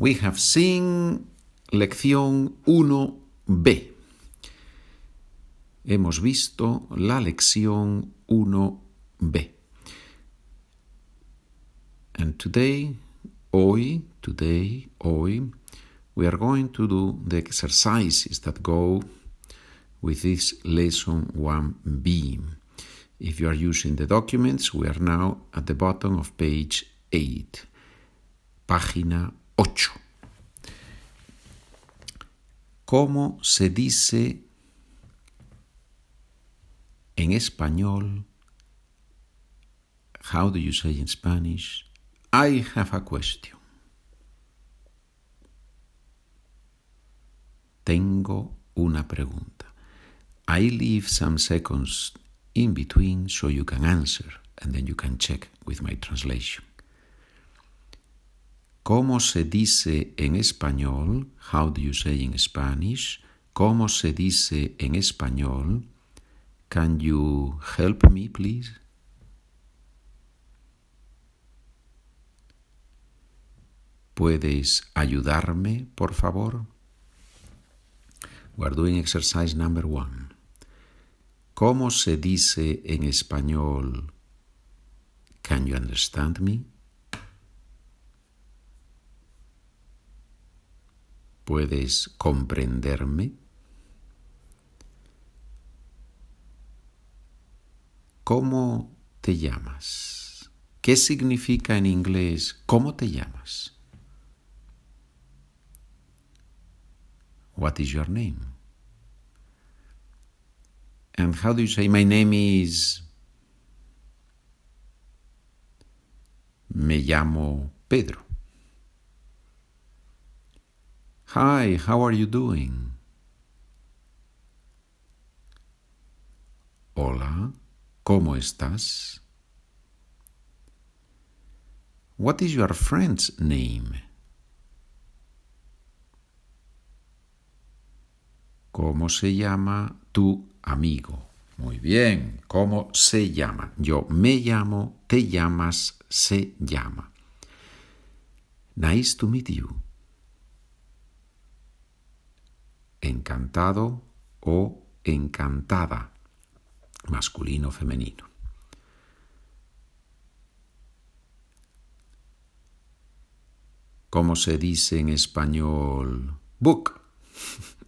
We have seen lección 1b. Hemos visto la lección 1b. And today, hoy, today, hoy, we are going to do the exercises that go with this lesson 1b. If you are using the documents, we are now at the bottom of page 8, página 8. ¿Cómo se dice en español? How do you say in Spanish? I have a question. Tengo una pregunta. I leave some seconds in between so you can answer and then you can check with my translation. ¿Cómo se dice en español? How do you say in Spanish? ¿Cómo se dice en español? Can you help me, please? ¿Puedes ayudarme, por favor? We're doing exercise number one. ¿Cómo se dice en español? Can you understand me? ¿Puedes comprenderme? ¿Cómo te llamas? ¿Qué significa en inglés cómo te llamas? What is your name? And how do you say my name is Me llamo Pedro. Hi, how are you doing? Hola, ¿cómo estás? What is your friend's name? ¿Cómo se llama tu amigo? Muy bien, ¿cómo se llama? Yo me llamo, te llamas, se llama. Nice to meet you. Encantado o encantada, masculino, femenino. ¿Cómo se dice en español book?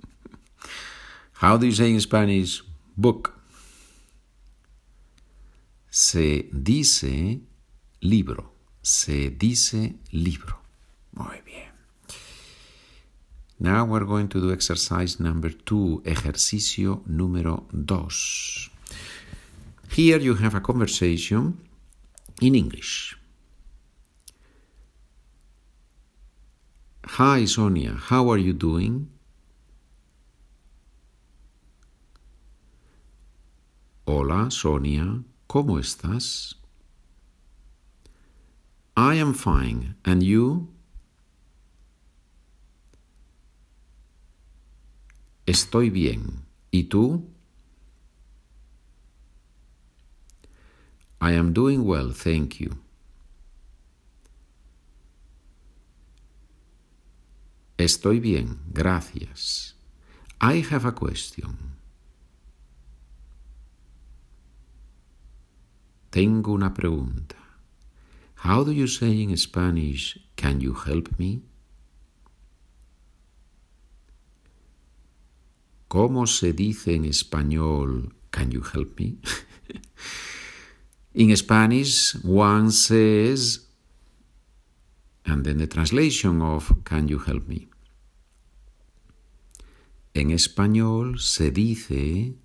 How do you say in Spanish book? Se dice libro. Se dice libro. Muy bien. Now we're going to do exercise number two, ejercicio número dos. Here you have a conversation in English. Hi, Sonia, how are you doing? Hola, Sonia, ¿cómo estás? I am fine, and you? Estoy bien. ¿Y tú? I am doing well, thank you. Estoy bien, gracias. I have a question. Tengo una pregunta. How do you say in Spanish, can you help me? ¿Cómo se dice en español, can you help me? in Spanish, one says, and then the translation of can you help me? En español se dice,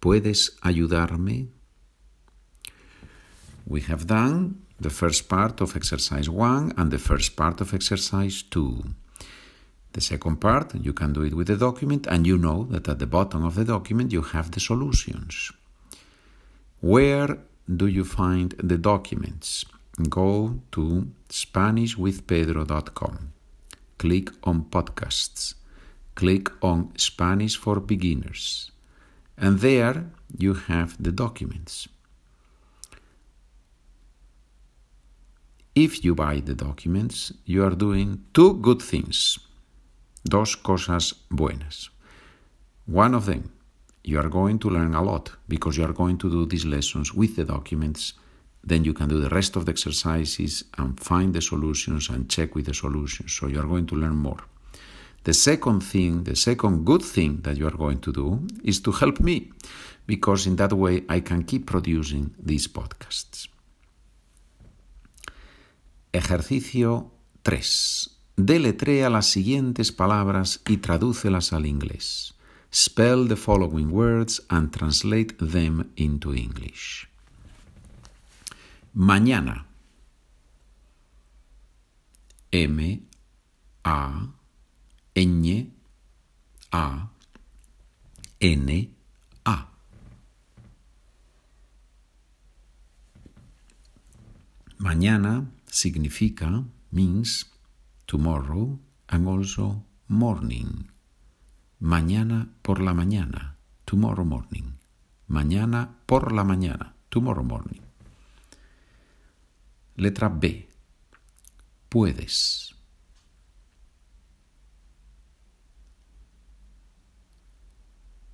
¿puedes ayudarme? We have done the first part of exercise 1 and the first part of exercise 2. The second part, you can do it with the document, and you know that at the bottom of the document you have the solutions. Where do you find the documents? Go to SpanishWithPedro.com. Click on Podcasts. Click on Spanish for Beginners. And there you have the documents. if you buy the documents, you are doing two good things. Dos cosas buenas. One of them, you are going to learn a lot because you are going to do these lessons with the documents. Then you can do the rest of the exercises and find the solutions and check with the solutions. So you are going to learn more. The second thing, the second good thing that you are going to do is to help me because in that way I can keep producing these podcasts. Ejercicio 3. Deletrea las siguientes palabras y tradúcelas al inglés. Spell the following words and translate them into English. Mañana. M A N A N A. Mañana significa means tomorrow and also morning. Mañana por la mañana, tomorrow morning. Mañana por la mañana, tomorrow morning. Letra B. Puedes.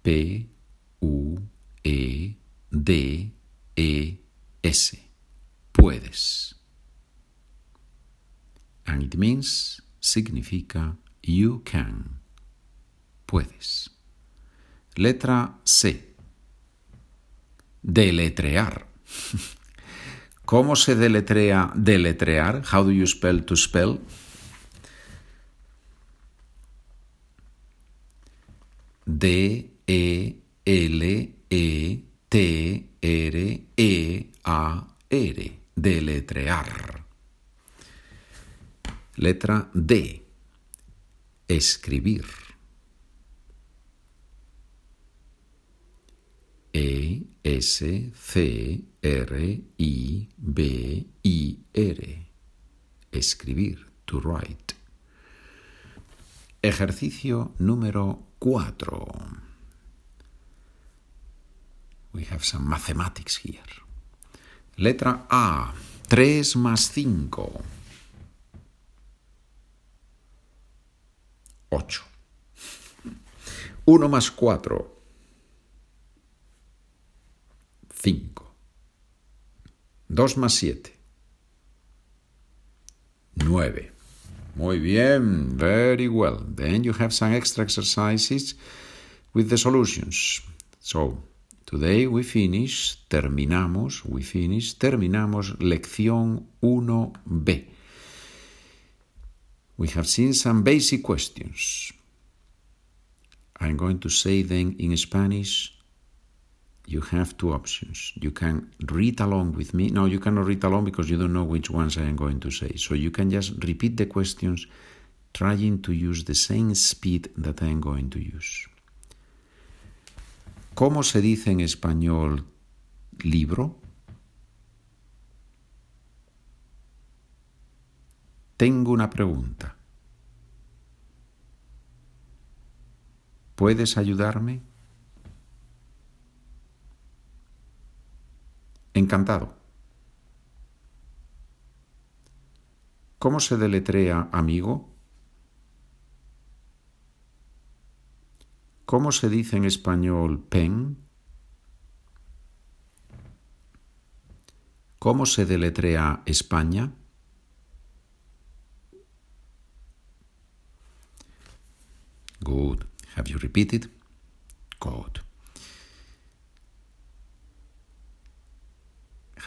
P U E D E S. Puedes. And it means significa you can. Puedes. Letra C. Deletrear. ¿Cómo se deletrea deletrear? How do you spell to spell? D E L E T R E A R. Deletrear. Letra D. Escribir. E S C R I B I R. Escribir. To write. Ejercicio número 4. We have some mathematics here. Letra A. 3 más 5. 8. 1 más 4. 5. 2 más 7. 9. Muy bien, very well. Then you have some extra exercises with the solutions. So, today we finish, terminamos, we finish, terminamos lección 1b. We have seen some basic questions. I'm going to say them in Spanish. You have two options. You can read along with me. No, you cannot read along because you don't know which ones I am going to say. So you can just repeat the questions, trying to use the same speed that I am going to use. ¿Cómo se dice en español libro? Tengo una pregunta. ¿Puedes ayudarme? Encantado. ¿Cómo se deletrea amigo? ¿Cómo se dice en español pen? ¿Cómo se deletrea España? Good. Have you repeated? Good.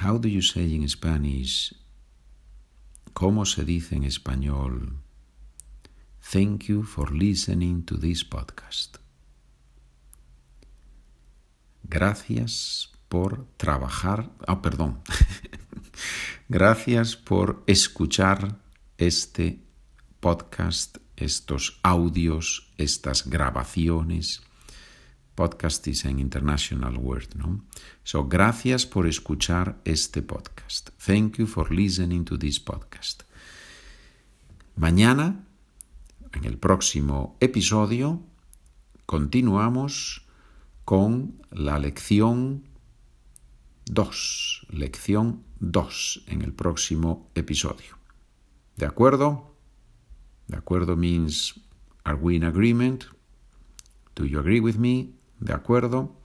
How do you say in Spanish? ¿Cómo se dice en español? Thank you for listening to this podcast. Gracias por trabajar. Ah, perdón. Gracias por escuchar este podcast estos audios, estas grabaciones. Podcast is an international word, ¿no? So, gracias por escuchar este podcast. Thank you for listening to this podcast. Mañana, en el próximo episodio, continuamos con la lección 2, lección 2 en el próximo episodio. ¿De acuerdo? ¿De acuerdo means are we in agreement? Do you agree with me? ¿De acuerdo?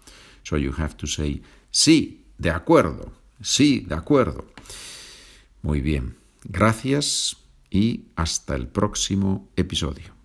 So you have to say sí, de acuerdo. Sí, de acuerdo. Muy bien. Gracias y hasta el próximo episodio.